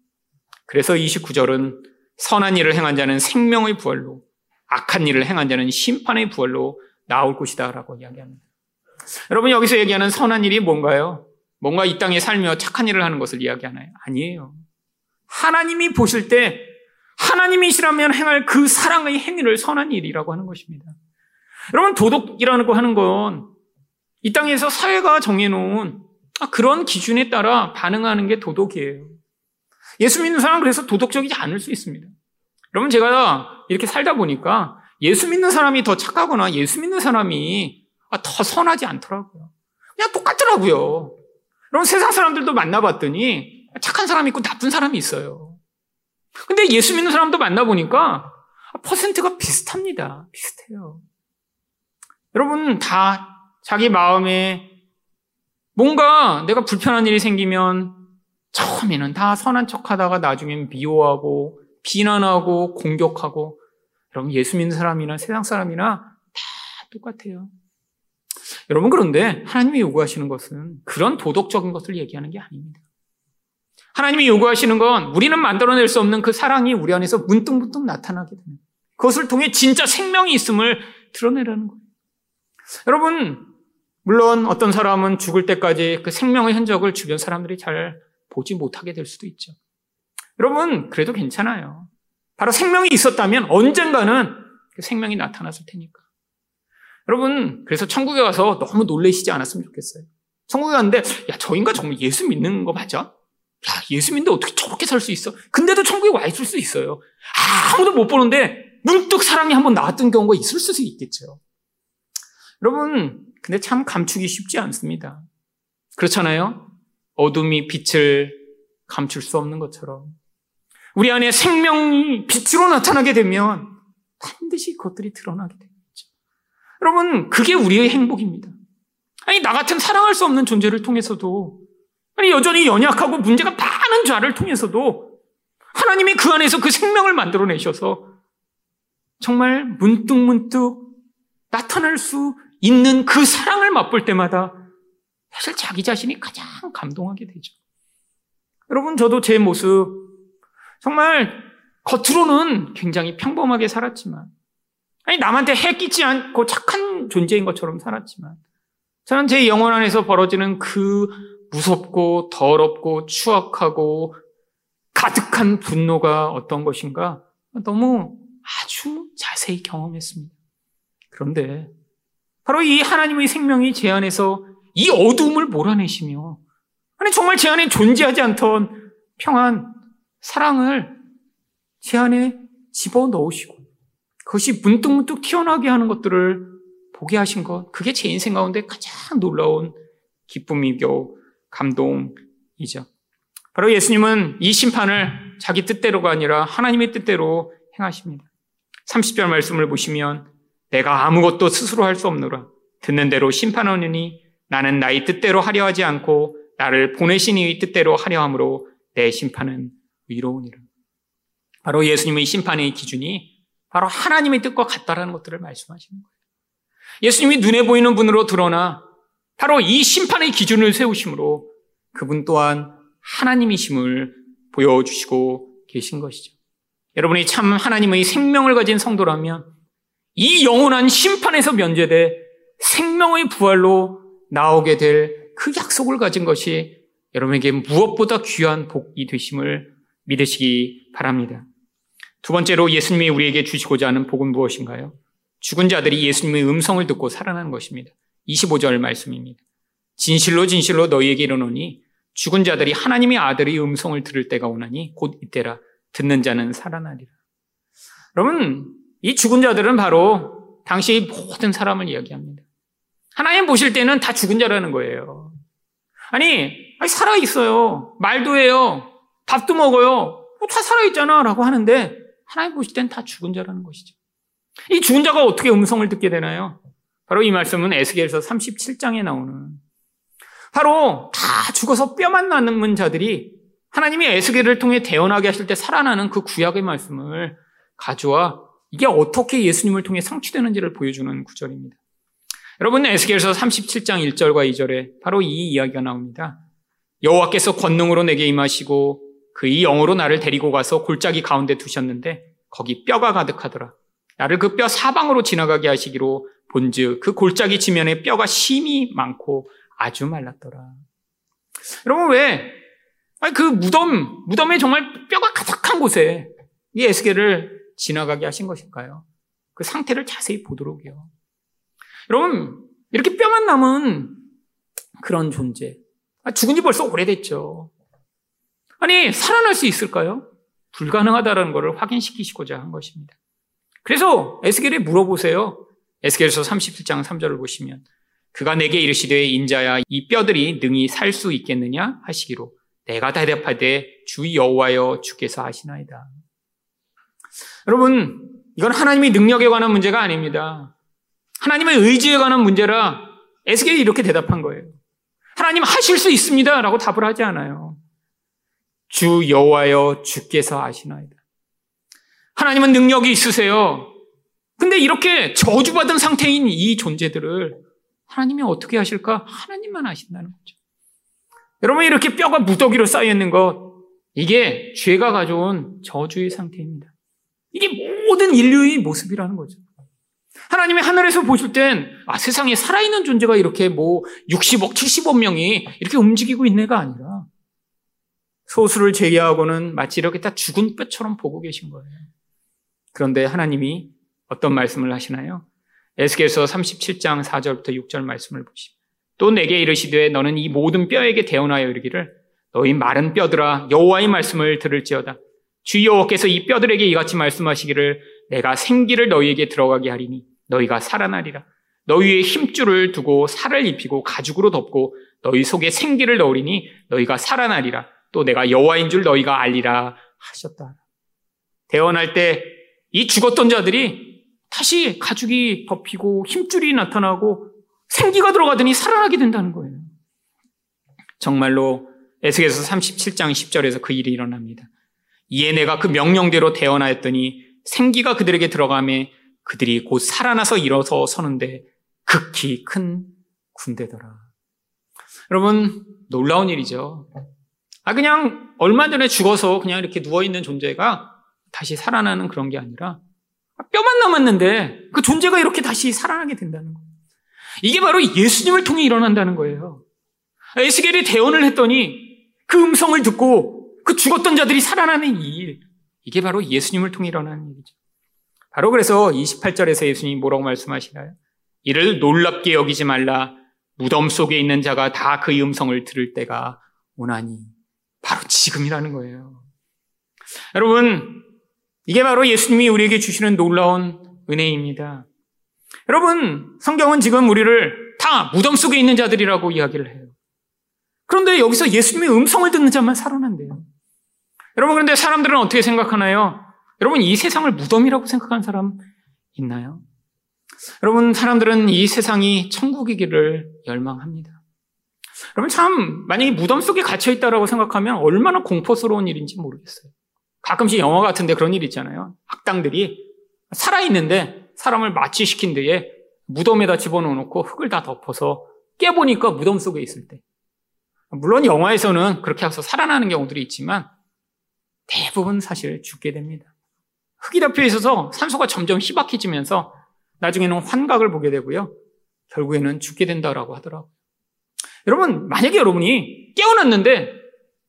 그래서 29절은 선한 일을 행한 자는 생명의 부활로 악한 일을 행한 자는 심판의 부활로 나올 것이다 라고 이야기합니다. 여러분 여기서 얘기하는 선한 일이 뭔가요? 뭔가 이 땅에 살며 착한 일을 하는 것을 이야기하나요? 아니에요. 하나님이 보실 때 하나님이시라면 행할 그 사랑의 행위를 선한 일이라고 하는 것입니다. 여러분, 도덕이라는 거 하는 건 이 땅에서 사회가 정해놓은 그런 기준에 따라 반응하는 게 도덕이에요. 예수 믿는 사람은 그래서 도덕적이지 않을 수 있습니다. 여러분, 제가 이렇게 살다 보니까 예수 믿는 사람이 더 착하거나 예수 믿는 사람이 더 선하지 않더라고요. 그냥 똑같더라고요. 여러분, 세상 사람들도 만나봤더니 착한 사람이 있고 나쁜 사람이 있어요. 근데 예수 믿는 사람도 만나보니까 퍼센트가 비슷합니다. 비슷해요. 여러분 다 자기 마음에 뭔가 내가 불편한 일이 생기면 처음에는 다 선한 척 하다가 나중엔 미워하고 비난하고 공격하고 여러분 예수 믿는 사람이나 세상 사람이나 다 똑같아요. 여러분 그런데 하나님이 요구하시는 것은 그런 도덕적인 것을 얘기하는 게 아닙니다. 하나님이 요구하시는 건 우리는 만들어낼 수 없는 그 사랑이 우리 안에서 문득문득 나타나게 되는 그것을 통해 진짜 생명이 있음을 드러내라는 거예요. 여러분, 물론 어떤 사람은 죽을 때까지 그 생명의 흔적을 주변 사람들이 잘 보지 못하게 될 수도 있죠. 여러분, 그래도 괜찮아요. 바로 생명이 있었다면 언젠가는 그 생명이 나타났을 테니까. 여러분, 그래서 천국에 가서 너무 놀래시지 않았으면 좋겠어요. 천국에 갔는데, 야, 저 인간 정말 예수 믿는 거 맞아? 야, 예수 믿는데 어떻게 저렇게 살 수 있어? 근데도 천국에 와 있을 수 있어요. 아무도 못 보는데 문득 사랑이 한번 나왔던 경우가 있을 수 있겠죠. 여러분, 근데 참 감추기 쉽지 않습니다. 그렇잖아요? 어둠이 빛을 감출 수 없는 것처럼. 우리 안에 생명이 빛으로 나타나게 되면 반드시 그것들이 드러나게 되겠죠. 여러분, 그게 우리의 행복입니다. 아니, 나 같은 사랑할 수 없는 존재를 통해서도, 아니, 여전히 연약하고 문제가 많은 자를 통해서도 하나님이 그 안에서 그 생명을 만들어내셔서 정말 문득문득 나타날 수 있는 그 사랑을 맛볼 때마다 사실 자기 자신이 가장 감동하게 되죠. 여러분, 저도 제 모습 정말 겉으로는 굉장히 평범하게 살았지만, 아니, 남한테 해 끼지 않고 착한 존재인 것처럼 살았지만, 저는 제 영혼 안에서 벌어지는 그 무섭고 더럽고 추악하고 가득한 분노가 어떤 것인가 너무 아주 자세히 경험했습니다. 그런데 바로 이 하나님의 생명이 제 안에서 이 어둠을 몰아내시며 아니 정말 제 안에 존재하지 않던 평안, 사랑을 제 안에 집어 넣으시고 그것이 문득문득 튀어나오게 하는 것들을 보게 하신 것 그게 제 인생 가운데 가장 놀라운 기쁨이고 감동이죠. 바로 예수님은 이 심판을 자기 뜻대로가 아니라 하나님의 뜻대로 행하십니다. 30절 말씀을 보시면 내가 아무것도 스스로 할 수 없노라. 듣는 대로 심판하느니 나는 나의 뜻대로 하려 하지 않고 나를 보내신 이의 뜻대로 하려 함으로 내 심판은 위로우니라. 바로 예수님의 심판의 기준이 바로 하나님의 뜻과 같다라는 것들을 말씀하시는 거예요. 예수님이 눈에 보이는 분으로 드러나 바로 이 심판의 기준을 세우심으로 그분 또한 하나님이심을 보여주시고 계신 것이죠. 여러분이 참 하나님의 생명을 가진 성도라면 이 영원한 심판에서 면제돼 생명의 부활로 나오게 될 그 약속을 가진 것이 여러분에게 무엇보다 귀한 복이 되심을 믿으시기 바랍니다. 두 번째로 예수님이 우리에게 주시고자 하는 복은 무엇인가요? 죽은 자들이 예수님의 음성을 듣고 살아나는 것입니다. 25절 말씀입니다. 진실로 진실로 너희에게 이르노니 죽은 자들이 하나님의 아들의 음성을 들을 때가 오나니 곧 이때라 듣는 자는 살아나리라. 여러분 이 죽은 자들은 바로 당시 모든 사람을 이야기합니다. 하나님 보실 때는 다 죽은 자라는 거예요. 아니, 아니 살아있어요. 말도 해요. 밥도 먹어요. 뭐다 살아있잖아. 라고 하는데, 하나님 보실 때는 다 죽은 자라는 것이죠. 이 죽은 자가 어떻게 음성을 듣게 되나요? 바로 이 말씀은 에스겔서 37장에 나오는 바로 다 죽어서 뼈만 남은 자들이 하나님이 에스겔을 통해 대언하게 하실 때 살아나는 그 구약의 말씀을 가져와 이게 어떻게 예수님을 통해 성취되는지를 보여주는 구절입니다. 여러분 에스겔서 37장 1절과 2절에 바로 이 이야기가 나옵니다. 여호와께서 권능으로 내게 임하시고 그의 영으로 나를 데리고 가서 골짜기 가운데 두셨는데 거기 뼈가 가득하더라. 나를 그 뼈 사방으로 지나가게 하시기로 본즉 그 골짜기 지면에 뼈가 심이 많고 아주 말랐더라. 여러분 왜? 아니 그 무덤, 무덤에 정말 뼈가 가득한 곳에 이 에스겔을 지나가게 하신 것일까요? 그 상태를 자세히 보도록요. 여러분 이렇게 뼈만 남은 그런 존재. 아, 죽은 지 벌써 오래됐죠. 아니 살아날 수 있을까요? 불가능하다는 것을 확인시키시고자 한 것입니다. 그래서 에스겔에 물어보세요. 에스겔서 37장 3절을 보시면 그가 내게 이르시되 인자야 이 뼈들이 능히 살 수 있겠느냐 하시기로 내가 대답하되 주 여호와여 주께서 하시나이다. 여러분 이건 하나님의 능력에 관한 문제가 아닙니다. 하나님의 의지에 관한 문제라 에스겔이 이렇게 대답한 거예요. 하나님 하실 수 있습니다라고 답을 하지 않아요. 주 여호와여 주께서 아시나이다. 하나님은 능력이 있으세요. 근데 이렇게 저주받은 상태인 이 존재들을 하나님이 어떻게 하실까? 하나님만 아신다는 거죠. 여러분 이렇게 뼈가 무더기로 쌓여 있는 것 이게 죄가 가져온 저주의 상태입니다. 이게 모든 인류의 모습이라는 거죠. 하나님이 하늘에서 보실 땐, 아, 세상에 살아있는 존재가 이렇게 뭐 60억, 70억 명이 이렇게 움직이고 있네가 아니라 소수를 제외하고는 마치 이렇게 딱 죽은 뼈처럼 보고 계신 거예요. 그런데 하나님이 어떤 말씀을 하시나요? 에스겔서 37장 4절부터 6절 말씀을 보시면 또 내게 이르시되 너는 이 모든 뼈에게 대언하여 이르기를 너희 마른 뼈들아 여호와의 말씀을 들을지어다 주 여호와께서 이 뼈들에게 이같이 말씀하시기를 내가 생기를 너희에게 들어가게 하리니 너희가 살아나리라 너희의 힘줄을 두고 살을 입히고 가죽으로 덮고 너희 속에 생기를 넣으리니 너희가 살아나리라 또 내가 여호와인 줄 너희가 알리라 하셨다. 대원할 때 이 죽었던 자들이 다시 가죽이 덮이고 힘줄이 나타나고 생기가 들어가더니 살아나게 된다는 거예요. 정말로 에스겔서 37장 10절에서 그 일이 일어납니다. 이에 내가 그 명령대로 대언하였더니 생기가 그들에게 들어가매 그들이 곧 살아나서 일어서 서는데 극히 큰 군대더라. 여러분 놀라운 일이죠. 아, 그냥 얼마 전에 죽어서 그냥 이렇게 누워 있는 존재가 다시 살아나는 그런 게 아니라 뼈만 남았는데 그 존재가 이렇게 다시 살아나게 된다는 거예요. 이게 바로 예수님을 통해 일어난다는 거예요. 에스겔이 대언을 했더니 그 음성을 듣고 그 죽었던 자들이 살아나는 이 일. 이게 바로 예수님을 통해 일어나는 일이죠. 바로 그래서 28절에서 예수님이 뭐라고 말씀하시나요? 이를 놀랍게 여기지 말라. 무덤 속에 있는 자가 다 그 음성을 들을 때가 오나니. 바로 지금이라는 거예요. 여러분, 이게 바로 예수님이 우리에게 주시는 놀라운 은혜입니다. 여러분, 성경은 지금 우리를 다 무덤 속에 있는 자들이라고 이야기를 해요. 그런데 여기서 예수님의 음성을 듣는 자만 살아난대요. 여러분, 그런데 사람들은 어떻게 생각하나요? 여러분, 이 세상을 무덤이라고 생각하는 사람 있나요? 여러분, 사람들은 이 세상이 천국이기를 열망합니다. 여러분 참 만약에 무덤 속에 갇혀 있다라고 생각하면 얼마나 공포스러운 일인지 모르겠어요. 가끔씩 영화 같은데 그런 일 있잖아요. 악당들이 살아 있는데 사람을 마취시킨 뒤에 무덤에다 집어넣어 놓고 흙을 다 덮어서 깨보니까 무덤 속에 있을 때. 물론 영화에서는 그렇게 해서 살아나는 경우들이 있지만 대부분 사실 죽게 됩니다. 흙이 덮여 있어서 산소가 점점 희박해지면서 나중에는 환각을 보게 되고요. 결국에는 죽게 된다라고 하더라고요. 여러분, 만약에 여러분이 깨어났는데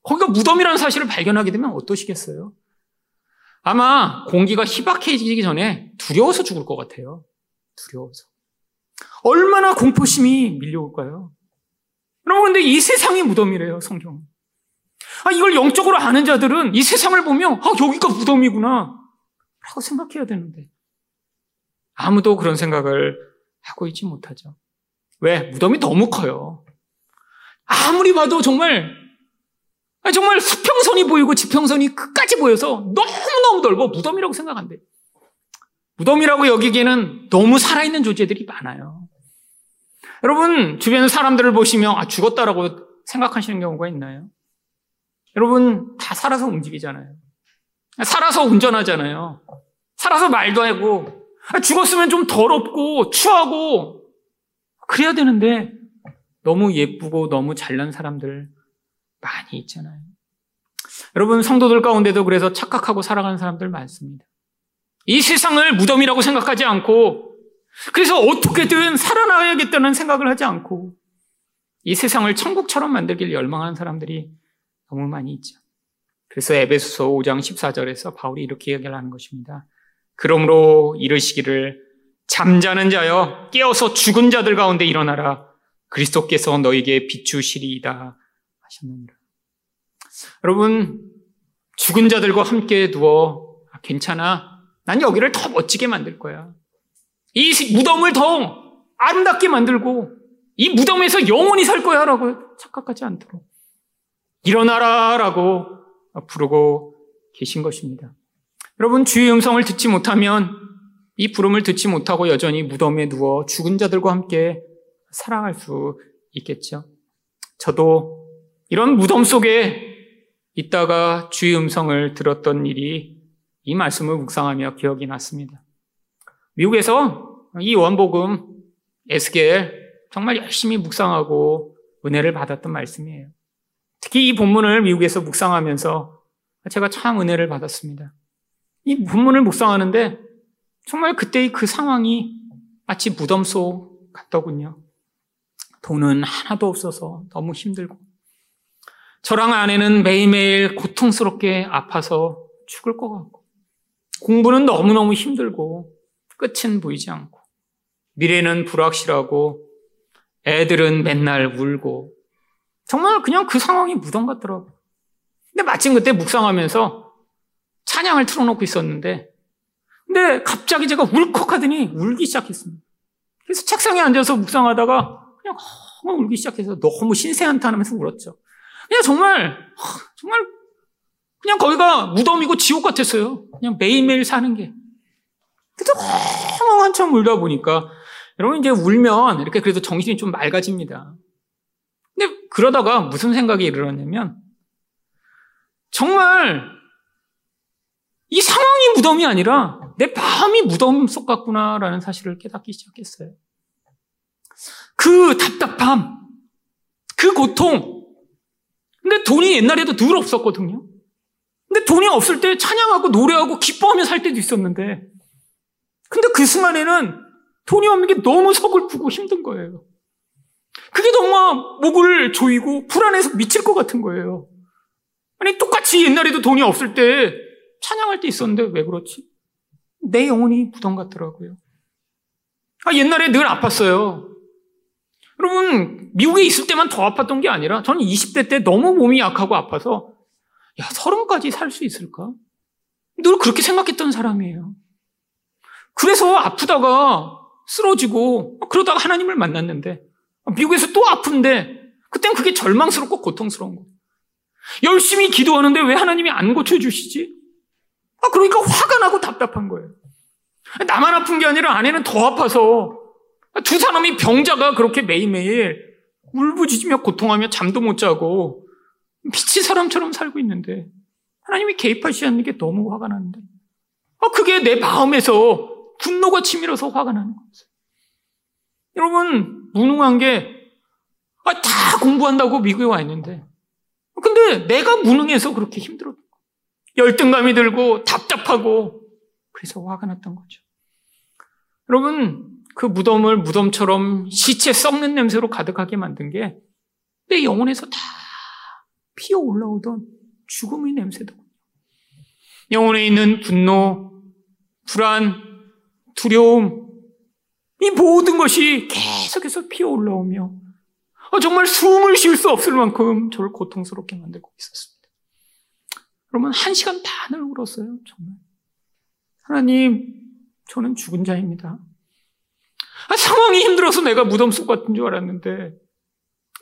거기가 무덤이라는 사실을 발견하게 되면 어떠시겠어요? 아마 공기가 희박해지기 전에 두려워서 죽을 것 같아요. 두려워서. 얼마나 공포심이 밀려올까요? 여러분, 근데 이 세상이 무덤이래요, 성경. 아, 이걸 영적으로 아는 자들은 이 세상을 보면, 아, 여기가 무덤이구나. 라고 생각해야 되는데. 아무도 그런 생각을 하고 있지 못하죠. 왜? 무덤이 너무 커요. 아무리 봐도 정말 정말 수평선이 보이고 지평선이 끝까지 보여서 너무너무 넓어 무덤이라고 생각한대. 무덤이라고 여기기에는 너무 살아있는 존재들이 많아요. 여러분, 주변 사람들을 보시면 아, 죽었다라고 생각하시는 경우가 있나요? 여러분, 다 살아서 움직이잖아요. 살아서 운전하잖아요. 살아서 말도 하고, 아, 죽었으면 좀 더럽고, 추하고, 그래야 되는데, 너무 예쁘고 너무 잘난 사람들 많이 있잖아요. 여러분, 성도들 가운데도 그래서 착각하고 살아가는 사람들 많습니다. 이 세상을 무덤이라고 생각하지 않고, 그래서 어떻게든 살아나야겠다는 생각을 하지 않고, 이 세상을 천국처럼 만들길 열망하는 사람들이 너무 많이 있죠. 그래서 에베소서 5장 14절에서 바울이 이렇게 얘기를 하는 것입니다. 그러므로 이르시기를 잠자는 자여 깨어서 죽은 자들 가운데 일어나라 그리스도께서 너에게 비추시리이다 하셨느니라. 여러분 죽은 자들과 함께 누워 아, 괜찮아. 난 여기를 더 멋지게 만들 거야. 이 무덤을 더 아름답게 만들고 이 무덤에서 영원히 살 거야 라고 착각하지 않도록 일어나라 라고 부르고 계신 것입니다. 여러분 주의 음성을 듣지 못하면 이 부름을 듣지 못하고 여전히 무덤에 누워 죽은 자들과 함께 살아갈 수 있겠죠. 저도 이런 무덤 속에 있다가 주의 음성을 들었던 일이 이 말씀을 묵상하며 기억이 났습니다. 미국에서 이 원복음 에스겔 정말 열심히 묵상하고 은혜를 받았던 말씀이에요. 특히 이 본문을 미국에서 묵상하면서 제가 참 은혜를 받았습니다. 이 본문을 묵상하는데 정말 그때의 그 상황이 마치 무덤 속 같더군요. 돈은 하나도 없어서 너무 힘들고 저랑 아내는 매일매일 고통스럽게 아파서 죽을 것 같고 공부는 너무너무 힘들고 끝은 보이지 않고 미래는 불확실하고 애들은 맨날 울고 정말 그냥 그 상황이 무덤 같더라고요. 근데 마침 그때 묵상하면서 찬양을 틀어놓고 있었는데 근데 갑자기 제가 울컥하더니 울기 시작했습니다. 그래서 책상에 앉아서 묵상하다가 그냥 엉 울기 시작해서 너무 신세한탄하면서 울었죠. 그냥 정말 정말 그냥 거기가 무덤이고 지옥 같았어요. 그냥 매일매일 사는 게. 그래서 엉 한참 울다 보니까 여러분 이제 울면 이렇게 그래도 정신이 좀 맑아집니다. 근데 그러다가 무슨 생각이 일어났냐면 정말 이 상황이 무덤이 아니라 내 마음이 무덤 속 같구나라는 사실을 깨닫기 시작했어요. 그 답답함, 그 고통. 근데 돈이 옛날에도 늘 없었거든요. 근데 돈이 없을 때 찬양하고 노래하고 기뻐하며 살 때도 있었는데, 근데 그 순간에는 돈이 없는 게 너무 서글프고 힘든 거예요. 그게 너무 목을 조이고 불안해서 미칠 것 같은 거예요. 아니, 똑같이 옛날에도 돈이 없을 때 찬양할 때 있었는데 왜 그렇지? 내 영혼이 부담 같더라고요. 아, 옛날에 늘 아팠어요. 여러분, 미국에 있을 때만 더 아팠던 게 아니라 저는 20대 때 너무 몸이 약하고 아파서 야, 서른까지 살 수 있을까? 늘 그렇게 생각했던 사람이에요. 그래서 아프다가 쓰러지고 그러다가 하나님을 만났는데 미국에서 또 아픈데 그땐 그게 절망스럽고 고통스러운 거예요. 열심히 기도하는데 왜 하나님이 안 고쳐주시지? 아, 그러니까 화가 나고 답답한 거예요. 나만 아픈 게 아니라 아내는 더 아파서 두 사람이 병자가 그렇게 매일매일 울부짖으며 고통하며 잠도 못 자고 미친 사람처럼 살고 있는데 하나님이 개입하시지 않는 게 너무 화가 나는데 아, 그게 내 마음에서 분노가 치밀어서 화가 나는 거예요. 여러분, 무능한 게, 아, 다 공부한다고 미국에 와 있는데, 근데 내가 무능해서 그렇게 힘들었던 거예요. 열등감이 들고 답답하고, 그래서 화가 났던 거죠. 여러분, 그 무덤을 무덤처럼 시체 썩는 냄새로 가득하게 만든 게 내 영혼에서 다 피어 올라오던 죽음의 냄새더군요. 영혼에 있는 분노, 불안, 두려움, 이 모든 것이 계속해서 피어 올라오며 어, 정말 숨을 쉴 수 없을 만큼 저를 고통스럽게 만들고 있었습니다. 여러분, 한 시간 반을 울었어요, 정말. 하나님, 저는 죽은 자입니다. 아, 상황이 힘들어서 내가 무덤 속 같은 줄 알았는데,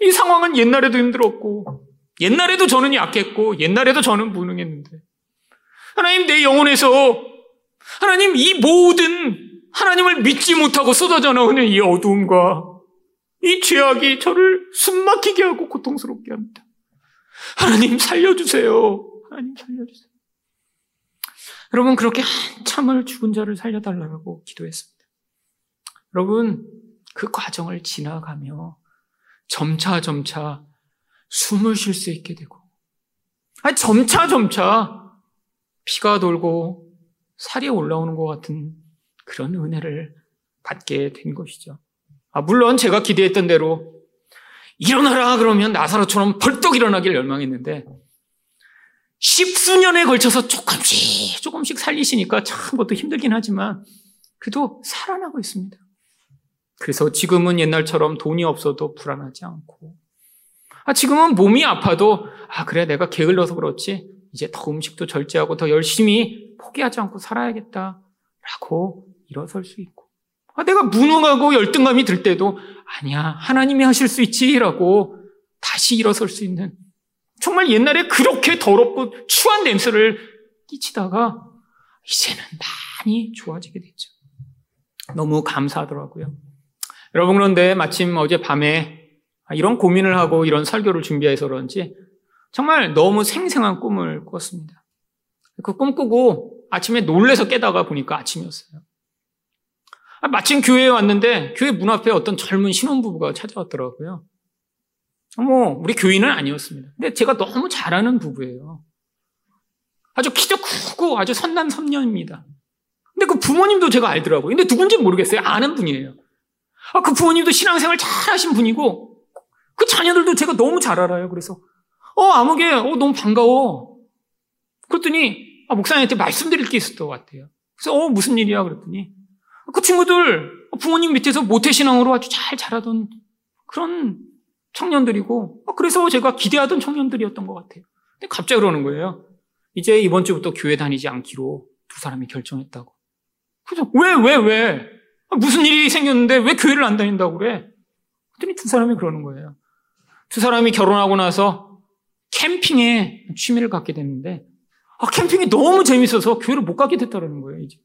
이 상황은 옛날에도 힘들었고, 옛날에도 저는 약했고, 옛날에도 저는 무능했는데, 하나님, 내 영혼에서, 하나님, 이 모든 하나님을 믿지 못하고 쏟아져 나오는 이 어두움과 이 죄악이 저를 숨막히게 하고 고통스럽게 합니다. 하나님 살려주세요. 하나님 살려주세요. 여러분 그렇게 한참을 죽은 자를 살려달라고 기도했습니다. 여러분 그 과정을 지나가며 점차 점차 숨을 쉴 수 있게 되고 아니 점차 점차 피가 돌고 살이 올라오는 것 같은 그런 은혜를 받게 된 것이죠. 아, 물론 제가 기대했던 대로 일어나라 그러면 나사로처럼 벌떡 일어나길 열망했는데 십수년에 걸쳐서 조금씩 조금씩 살리시니까 참 그것도 힘들긴 하지만 그래도 살아나고 있습니다. 그래서 지금은 옛날처럼 돈이 없어도 불안하지 않고. 아 지금은 몸이 아파도 아 그래 내가 게을러서 그렇지. 이제 더 음식도 절제하고 더 열심히 포기하지 않고 살아야겠다 라고 일어설 수 있고. 아 내가 무능하고 열등감이 들 때도 아니야 하나님이 하실 수 있지 라고 다시 일어설 수 있는. 정말 옛날에 그렇게 더럽고 추한 냄새를 끼치다가 이제는 많이 좋아지게 됐죠. 너무 감사하더라고요. 여러분 그런데 마침 어제 밤에 이런 고민을 하고 이런 설교를 준비해서 그런지 정말 너무 생생한 꿈을 꿨습니다. 그 꿈 꾸고 아침에 놀래서 깨다가 보니까 아침이었어요. 마침 교회에 왔는데 교회 문 앞에 어떤 젊은 신혼부부가 찾아왔더라고요. 뭐 우리 교인은 아니었습니다. 근데 제가 너무 잘하는 부부예요. 아주 키도 크고 아주 선남 선녀입니다. 근데 그 부모님도 제가 알더라고요. 근데 누군지 모르겠어요. 아는 분이에요. 아, 그 부모님도 신앙생활 잘 하신 분이고 그 자녀들도 제가 너무 잘 알아요. 그래서 어 아무개 어 너무 반가워. 그랬더니 아, 목사님한테 말씀드릴 게 있을 것 같아요. 그래서 어 무슨 일이야 그랬더니 그 친구들 부모님 밑에서 모태신앙으로 아주 잘 자라던 그런 청년들이고 어, 그래서 제가 기대하던 청년들이었던 것 같아요. 근데 갑자기 그러는 거예요. 이제 이번 주부터 교회 다니지 않기로 두 사람이 결정했다고. 그래서 왜, 왜, 왜? 아, 무슨 일이 생겼는데 왜 교회를 안 다닌다고 그래? 그랬더니 두 사람이 그러는 거예요. 두 사람이 결혼하고 나서 캠핑에 취미를 갖게 됐는데, 아, 캠핑이 너무 재밌어서 교회를 못 가게 됐다는 거예요, 이제.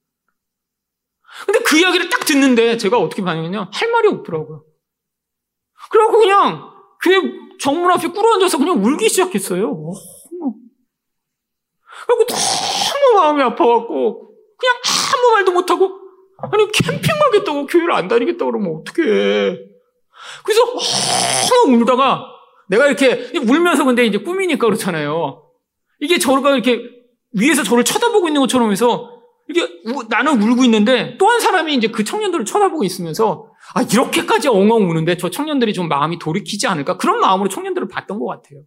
근데 그 이야기를 딱 듣는데 제가 어떻게 반응했냐? 할 말이 없더라고요. 그래갖고 그냥 교회 정문 앞에 꿇어 앉아서 그냥 울기 시작했어요. 어, 그리고 너무 마음이 아파갖고 그냥 아무 말도 못하고 아니 캠핑 가겠다고 교회를 안 다니겠다고 그러면 어떡해. 그래서 너무 울다가 내가 이렇게 울면서 근데 이제 꿈이니까 그렇잖아요. 이게 저가 이렇게 위에서 저를 쳐다보고 있는 것처럼 해서 이게 나는 울고 있는데 또 한 사람이 이제 그 청년들을 쳐다보고 있으면서 아 이렇게까지 엉엉 우는데 저 청년들이 좀 마음이 돌이키지 않을까 그런 마음으로 청년들을 봤던 것 같아요.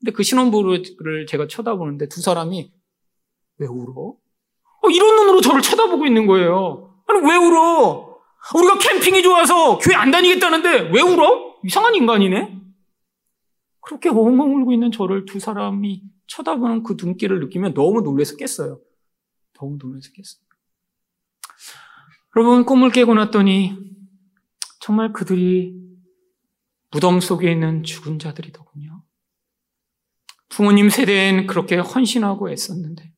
근데 그 신혼부를 제가 쳐다보는데 두 사람이 왜 울어? 어, 이런 눈으로 저를 쳐다보고 있는 거예요. 아니, 왜 울어? 우리가 캠핑이 좋아서 교회 안 다니겠다는데 왜 울어? 이상한 인간이네? 그렇게 엉엉 울고 있는 저를 두 사람이 쳐다보는 그 눈길을 느끼면 너무 놀래서 깼어요. 너무 놀래서 깼어요. 여러분, 꿈을 깨고 났더니 정말 그들이 무덤 속에 있는 죽은 자들이더군요. 부모님 세대엔 그렇게 헌신하고 애썼는데,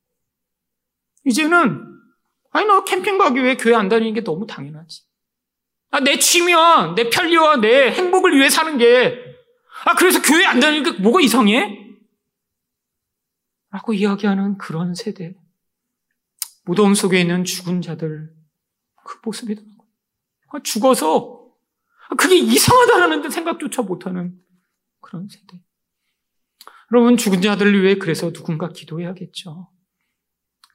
이제는, 아니, 너 캠핑 가기 위해 교회 안 다니는 게 너무 당연하지. 아, 내 취미와 내 편리와 내 행복을 위해 사는 게, 아, 그래서 교회 안 다니는 게 뭐가 이상해? 라고 이야기하는 그런 세대. 무덤 속에 있는 죽은 자들, 그 모습이더라고요. 아, 죽어서, 아, 그게 이상하다라는 생각조차 못하는 그런 세대. 여러분, 죽은 자들을 위해 그래서 누군가 기도해야겠죠.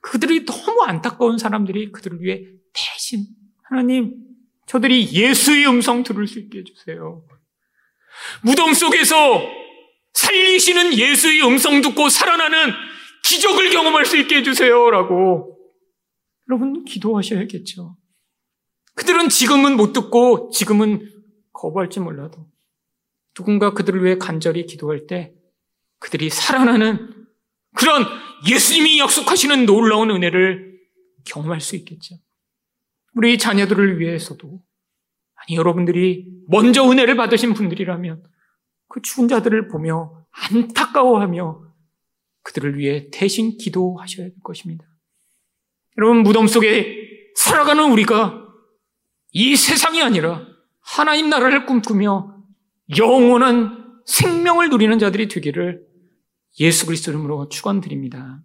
그들이 너무 안타까운 사람들이 그들을 위해 대신 하나님, 저들이 예수의 음성 들을 수 있게 해주세요. 무덤 속에서 살리시는 예수의 음성 듣고 살아나는 기적을 경험할 수 있게 해주세요. 라고 여러분 기도하셔야겠죠. 그들은 지금은 못 듣고 지금은 거부할지 몰라도 누군가 그들을 위해 간절히 기도할 때 그들이 살아나는 그런 예수님이 약속하시는 놀라운 은혜를 경험할 수 있겠죠. 우리 자녀들을 위해서도 아니 여러분들이 먼저 은혜를 받으신 분들이라면 그 죽은 자들을 보며 안타까워하며 그들을 위해 대신 기도하셔야 될 것입니다. 여러분 무덤 속에 살아가는 우리가 이 세상이 아니라 하나님 나라를 꿈꾸며 영원한 생명을 누리는 자들이 되기를 예수 그리스도 이름으로 축원드립니다.